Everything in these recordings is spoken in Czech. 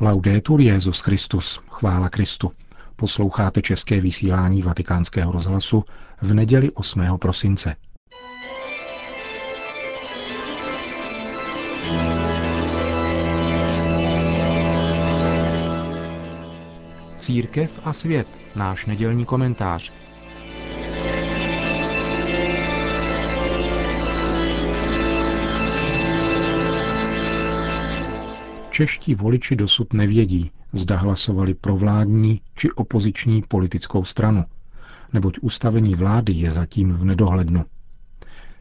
Laudetur Jezus Christus, chvála Kristu. Posloucháte české vysílání Vatikánského rozhlasu v neděli 8. prosince. Církev a svět, náš nedělní komentář. Čeští voliči dosud nevědí, zda hlasovali pro vládní či opoziční politickou stranu, neboť ustavení vlády je zatím v nedohlednu.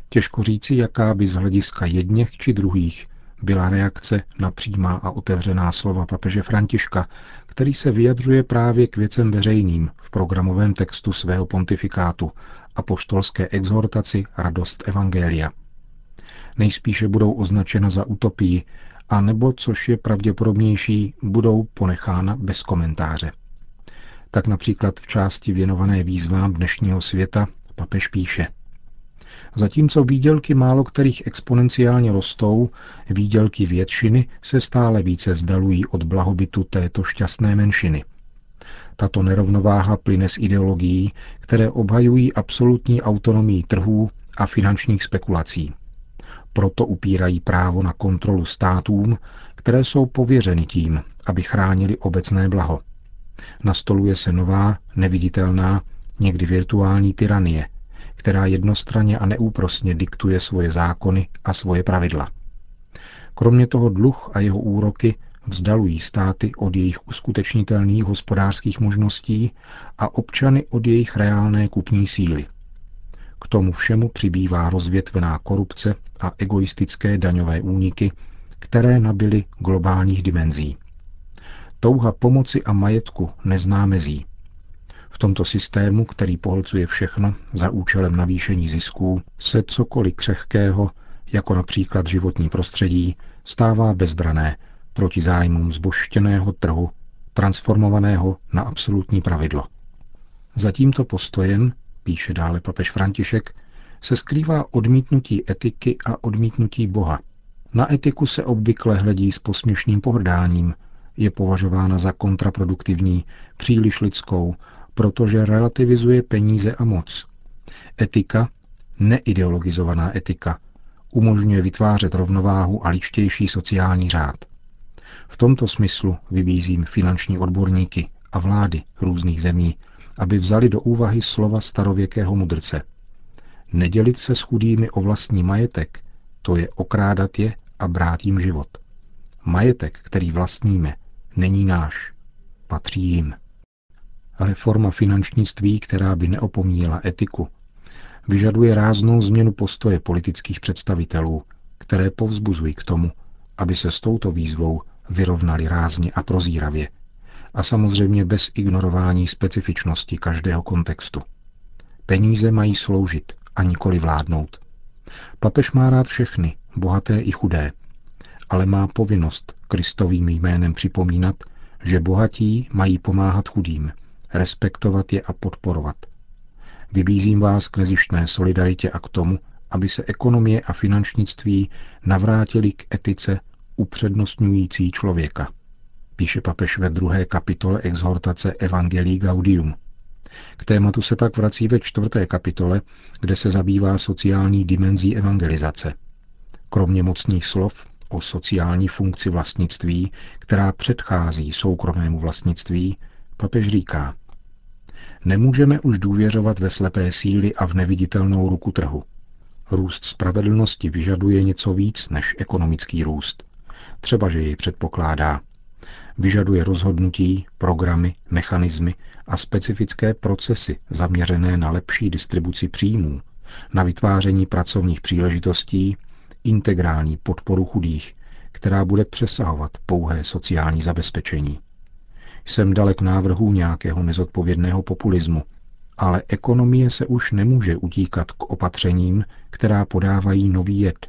Těžko říci, jaká by z hlediska jedněch či druhých byla reakce na přímá a otevřená slova papeže Františka, který se vyjadřuje právě k věcem veřejným v programovém textu svého pontifikátu a poštolské exhortaci Radost Evangelia. Nejspíše budou označena za utopii a nebo, což je pravděpodobnější, budou ponechána bez komentáře. Tak například v části věnované výzvám dnešního světa papež píše. Zatímco výdělky málo kterých exponenciálně rostou, výdělky většiny se stále více vzdalují od blahobytu této šťastné menšiny. Tato nerovnováha plyne z ideologií, které obhajují absolutní autonomii trhů a finančních spekulací. Proto upírají právo na kontrolu státům, které jsou pověřeny tím, aby chránili obecné blaho. Nastoluje se nová, neviditelná, někdy virtuální tyranie, která jednostranně a neúprosně diktuje svoje zákony a svoje pravidla. Kromě toho dluh a jeho úroky vzdalují státy od jejich uskutečnitelných hospodářských možností a občany od jejich reálné kupní síly. K tomu všemu přibývá rozvětvená korupce a egoistické daňové úniky, které nabily globálních dimenzí. Touha pomoci a majetku nezná mezí. V tomto systému, který pohlcuje všechno za účelem navýšení zisků, se cokoliv křehkého, jako například životní prostředí, stává bezbrané proti zájmům zboštěného trhu, transformovaného na absolutní pravidlo. Za tímto postojem píše dále papež František, se skrývá odmítnutí etiky a odmítnutí Boha. Na etiku se obvykle hledí s posměšným pohrdáním, je považována za kontraproduktivní, příliš lidskou, protože relativizuje peníze a moc. Etika, neideologizovaná etika, umožňuje vytvářet rovnováhu a ličtější sociální řád. V tomto smyslu vybízím finanční odborníky a vlády různých zemí, aby vzali do úvahy slova starověkého mudrce. Nedělit se s chudými o vlastní majetek, to je okrádat je a brát jim život. Majetek, který vlastníme, není náš, patří jim. Reforma finančnictví, která by neopomíjela etiku, vyžaduje ráznou změnu postoje politických představitelů, které povzbuzují k tomu, aby se s touto výzvou vyrovnali rázně a prozíravě, a samozřejmě bez ignorování specifičnosti každého kontextu. Peníze mají sloužit a nikoli vládnout. Papež má rád všechny, bohaté i chudé, ale má povinnost Kristovým jménem připomínat, že bohatí mají pomáhat chudým, respektovat je a podporovat. Vybízím vás k nezištné solidaritě a k tomu, aby se ekonomie a finančnictví navrátili k etice upřednostňující člověka píše papež ve druhé kapitole exhortace Evangelii Gaudium. K tématu se pak vrací ve čtvrté kapitole, kde se zabývá sociální dimenzí evangelizace. Kromě mocných slov o sociální funkci vlastnictví, která předchází soukromému vlastnictví, papež říká, nemůžeme už důvěřovat ve slepé síly a v neviditelnou ruku trhu. Růst spravedlnosti vyžaduje něco víc než ekonomický růst. Třeba, že jej předpokládá, Vyžaduje rozhodnutí, programy, mechanismy a specifické procesy zaměřené na lepší distribuci příjmů, na vytváření pracovních příležitostí, integrální podporu chudých, která bude přesahovat pouhé sociální zabezpečení. Jsem dalek návrhů nějakého nezodpovědného populismu, ale ekonomie se už nemůže utíkat k opatřením, která podávají nový jed,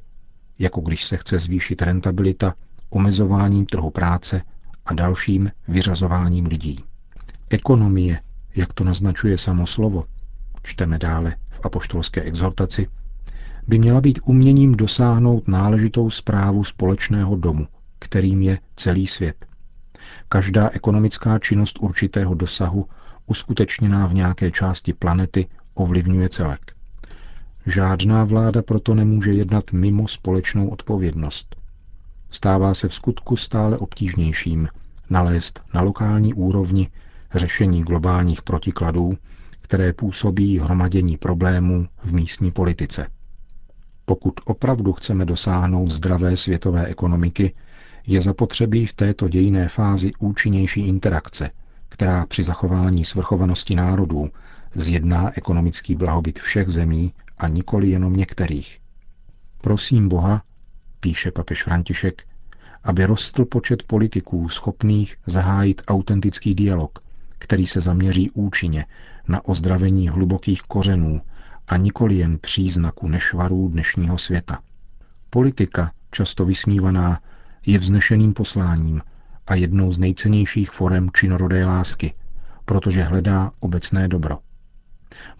jako když se chce zvýšit rentabilita omezováním trhu práce a dalším vyřazováním lidí. Ekonomie, jak to naznačuje samo slovo, čteme dále v apoštolské exhortaci, by měla být uměním dosáhnout náležitou zprávu společného domu, kterým je celý svět. Každá ekonomická činnost určitého dosahu, uskutečněná v nějaké části planety, ovlivňuje celek. Žádná vláda proto nemůže jednat mimo společnou odpovědnost. Stává se v skutku stále obtížnějším nalézt na lokální úrovni řešení globálních protikladů, které působí hromadění problémů v místní politice. Pokud opravdu chceme dosáhnout zdravé světové ekonomiky, je zapotřebí v této dějné fázi účinnější interakce, která při zachování svrchovanosti národů zjedná ekonomický blahobyt všech zemí a nikoli jenom některých. Prosím Boha, píše papež František, aby rostl počet politiků schopných zahájit autentický dialog, který se zaměří účinně na ozdravení hlubokých kořenů a nikoli jen příznaku nešvarů dnešního světa. Politika, často vysmívaná, je vznešeným posláním a jednou z nejcennějších forem činorodé lásky, protože hledá obecné dobro.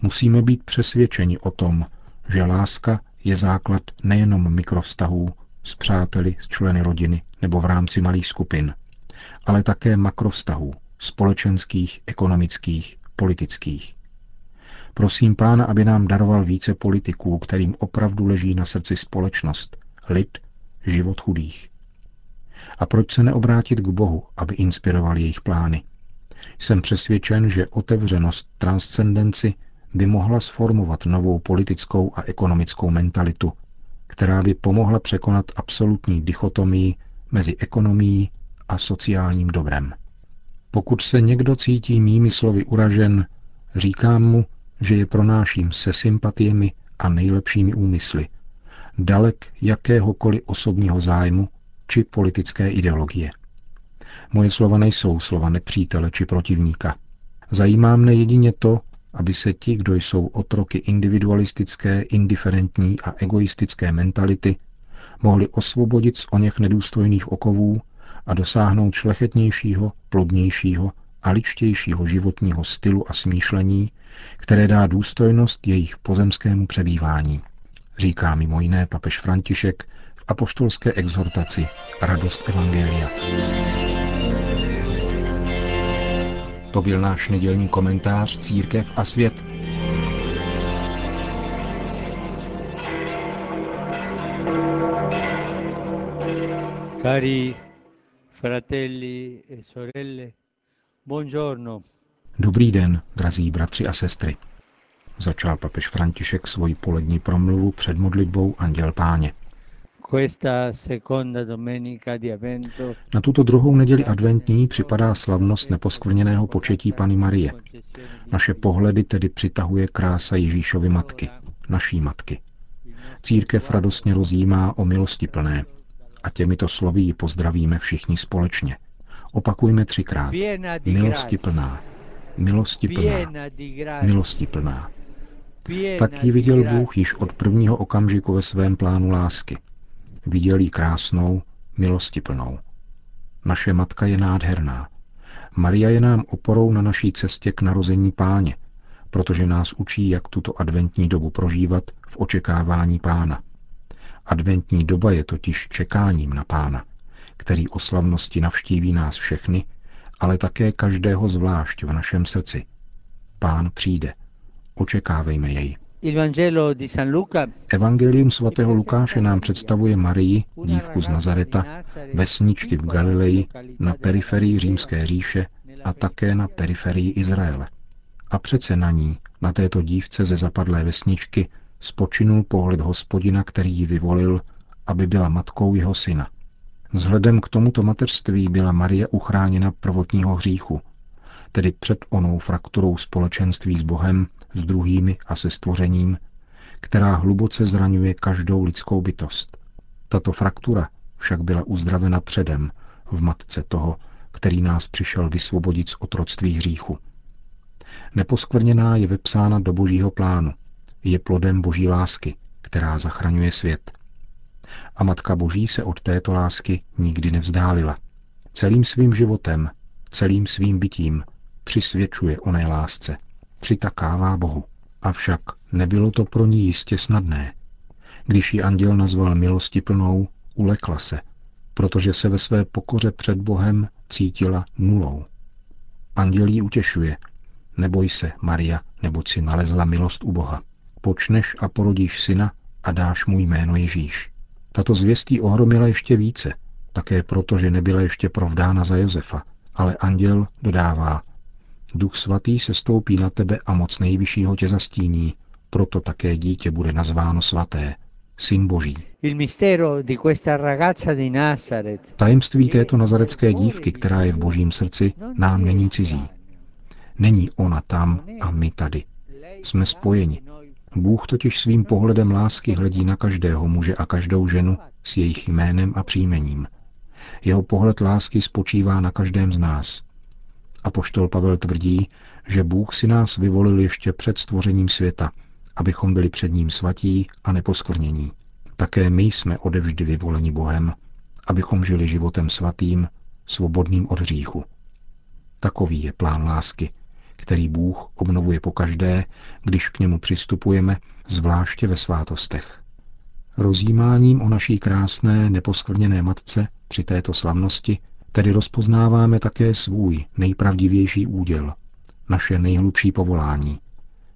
Musíme být přesvědčeni o tom, že láska je základ nejenom mikrovztahů s přáteli, s členy rodiny nebo v rámci malých skupin, ale také makrovztahů, společenských, ekonomických, politických. Prosím pána, aby nám daroval více politiků, kterým opravdu leží na srdci společnost, lid, život chudých. A proč se neobrátit k Bohu, aby inspiroval jejich plány? Jsem přesvědčen, že otevřenost transcendenci by mohla sformovat novou politickou a ekonomickou mentalitu, která by pomohla překonat absolutní dichotomii mezi ekonomií a sociálním dobrem. Pokud se někdo cítí mými slovy uražen, říkám mu, že je pronáším se sympatiemi a nejlepšími úmysly, dalek jakéhokoliv osobního zájmu či politické ideologie. Moje slova nejsou slova nepřítele či protivníka. Zajímá mne jedině to, aby se ti, kdo jsou otroky individualistické, indiferentní a egoistické mentality, mohli osvobodit z oněch nedůstojných okovů a dosáhnout šlechetnějšího, plodnějšího a ličtějšího životního stylu a smýšlení, které dá důstojnost jejich pozemskému přebývání. Říká mimo jiné papež František v apoštolské exhortaci Radost Evangelia. To byl náš nedělní komentář Církev a svět. Cari fratelli e sorelle, buongiorno. Dobrý den, drazí bratři a sestry. Začal papež František svoji polední promluvu před modlitbou Anděl Páně. Na tuto druhou neděli adventní připadá slavnost neposkvrněného početí Pany Marie. Naše pohledy tedy přitahuje krása Ježíšovy matky, naší matky. Církev radostně rozjímá o milosti plné a těmito slovy ji pozdravíme všichni společně. Opakujme třikrát. Milosti plná, milosti plná, milosti plná. Tak ji viděl Bůh již od prvního okamžiku ve svém plánu lásky – Viděl ji krásnou, milostiplnou. Naše matka je nádherná. Maria je nám oporou na naší cestě k narození páně, protože nás učí, jak tuto adventní dobu prožívat v očekávání pána. Adventní doba je totiž čekáním na pána, který o slavnosti navštíví nás všechny, ale také každého zvlášť v našem srdci. Pán přijde. Očekávejme jej. Evangelium svatého Lukáše nám představuje Marii, dívku z Nazareta, vesničky v Galileji, na periferii římské říše a také na periferii Izraele. A přece na ní, na této dívce ze zapadlé vesničky, spočinul pohled hospodina, který ji vyvolil, aby byla matkou jeho syna. Vzhledem k tomuto mateřství byla Marie uchráněna prvotního hříchu, tedy před onou frakturou společenství s Bohem, s druhými a se stvořením, která hluboce zraňuje každou lidskou bytost. Tato fraktura však byla uzdravena předem v matce toho, který nás přišel vysvobodit z otroctví hříchu. Neposkvrněná je vepsána do božího plánu, je plodem boží lásky, která zachraňuje svět. A Matka Boží se od této lásky nikdy nevzdálila. Celým svým životem, celým svým bytím přisvědčuje oné lásce, přitakává Bohu. Avšak nebylo to pro ní jistě snadné. Když ji anděl nazval milosti plnou, ulekla se, protože se ve své pokoře před Bohem cítila nulou. Anděl jí utěšuje. Neboj se, Maria, neboť si nalezla milost u Boha. Počneš a porodíš syna a dáš mu jméno Ježíš. Tato zvěstí ohromila ještě více, také proto, že nebyla ještě provdána za Josefa, ale anděl dodává, Duch svatý se stoupí na tebe a moc nejvyššího tě zastíní, proto také dítě bude nazváno svaté, syn Boží. Tajemství této nazarecké dívky, která je v božím srdci, nám není cizí. Není ona tam a my tady. Jsme spojeni. Bůh totiž svým pohledem lásky hledí na každého muže a každou ženu s jejich jménem a příjmením. Jeho pohled lásky spočívá na každém z nás. A poštol Pavel tvrdí, že Bůh si nás vyvolil ještě před stvořením světa, abychom byli před ním svatí a neposkvrnění. Také my jsme odevždy vyvoleni Bohem, abychom žili životem svatým, svobodným od hříchu. Takový je plán lásky, který Bůh obnovuje pokaždé, když k němu přistupujeme, zvláště ve svátostech. Rozjímáním o naší krásné, neposkvrněné matce při této slavnosti tedy rozpoznáváme také svůj nejpravdivější úděl, naše nejhlubší povolání.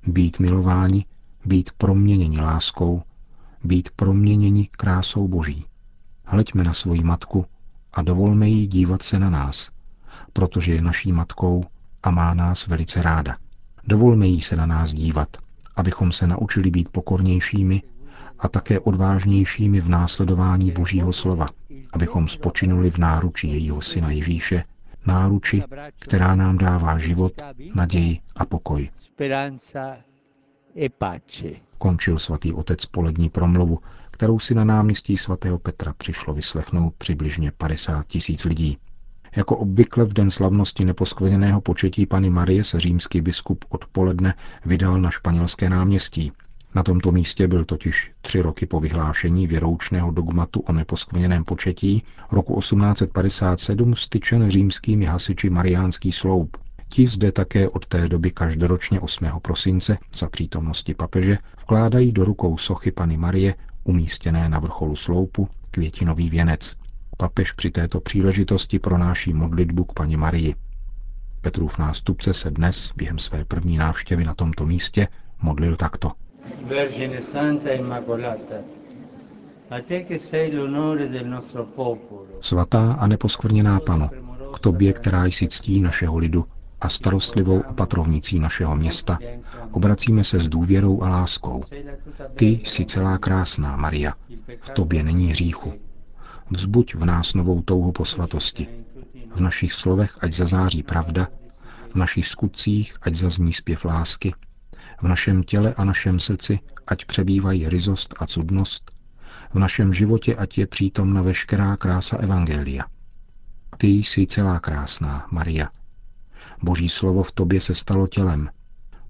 Být milováni, být proměněni láskou, být proměněni krásou Boží. Hleďme na svoji matku a dovolme jí dívat se na nás, protože je naší matkou a má nás velice ráda. Dovolme jí se na nás dívat, abychom se naučili být pokornějšími a také odvážnějšími v následování Božího slova, abychom spočinuli v náruči jejího syna Ježíše, náruči, která nám dává život, naději a pokoj. Končil svatý otec polední promluvu, kterou si na náměstí svatého Petra přišlo vyslechnout přibližně 50 tisíc lidí. Jako obvykle v den slavnosti neposkvrněného početí Pany Marie se římský biskup odpoledne vydal na španělské náměstí. Na tomto místě byl totiž tři roky po vyhlášení věroučného dogmatu o neposkvrněném početí roku 1857 styčen římskými hasiči mariánský sloup. Ti zde také od té doby každoročně 8. prosince za přítomnosti papeže vkládají do rukou sochy Pany Marie umístěné na vrcholu sloupu květinový věnec. Papež při této příležitosti pronáší modlitbu k paní Marii. Petrův nástupce se dnes, během své první návštěvy na tomto místě, modlil takto. Vergine Santa Immacolata, a te che sei l'onore del nostro popolo. Svatá a neposkvrněná Pano, k tobě, která jsi ctí našeho lidu a starostlivou opatrovnicí našeho města, obracíme se s důvěrou a láskou. Ty jsi celá krásná, Maria, v tobě není hříchu, Vzbuď v nás novou touhu po svatosti. V našich slovech ať zazáří pravda, v našich skutcích ať zazní zpěv lásky, v našem těle a našem srdci ať přebývají ryzost a cudnost, v našem životě ať je přítomna veškerá krása Evangelia. Ty jsi celá krásná, Maria. Boží slovo v tobě se stalo tělem.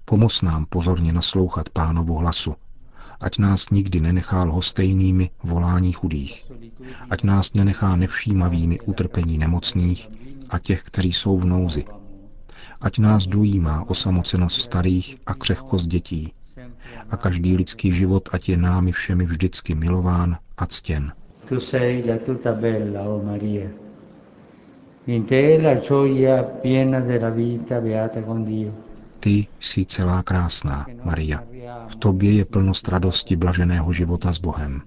Pomoz nám pozorně naslouchat pánovu hlasu, ať nás nikdy nenechá lhostejnými volání chudých, ať nás nenechá nevšímavými utrpení nemocných a těch, kteří jsou v nouzi, ať nás dojímá osamocenost starých a křehkost dětí a každý lidský život, ať je námi všemi vždycky milován a ctěn. Tu sei la tutta bella, o Maria. In te la gioia piena della vita beata con Dio. Ty jsi celá krásná, Maria. V tobě je plnost radosti blaženého života s Bohem.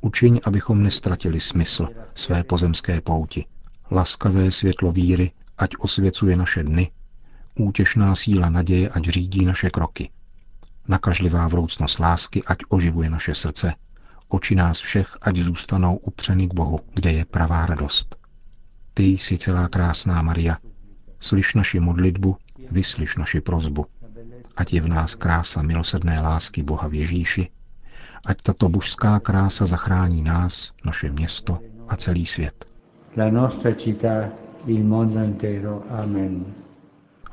Učiň, abychom nestratili smysl své pozemské pouti. Laskavé světlo víry, ať osvěcuje naše dny, útěšná síla naděje, ať řídí naše kroky. Nakažlivá vroucnost lásky, ať oživuje naše srdce. Oči nás všech, ať zůstanou upřeny k Bohu, kde je pravá radost. Ty jsi celá krásná Maria. Slyš naši modlitbu, vyslyš naši prozbu. Ať je v nás krása milosrdné lásky Boha v Ježíši, ať tato božská krása zachrání nás, naše město a celý svět. La nostra città, il mondo intero. Amen.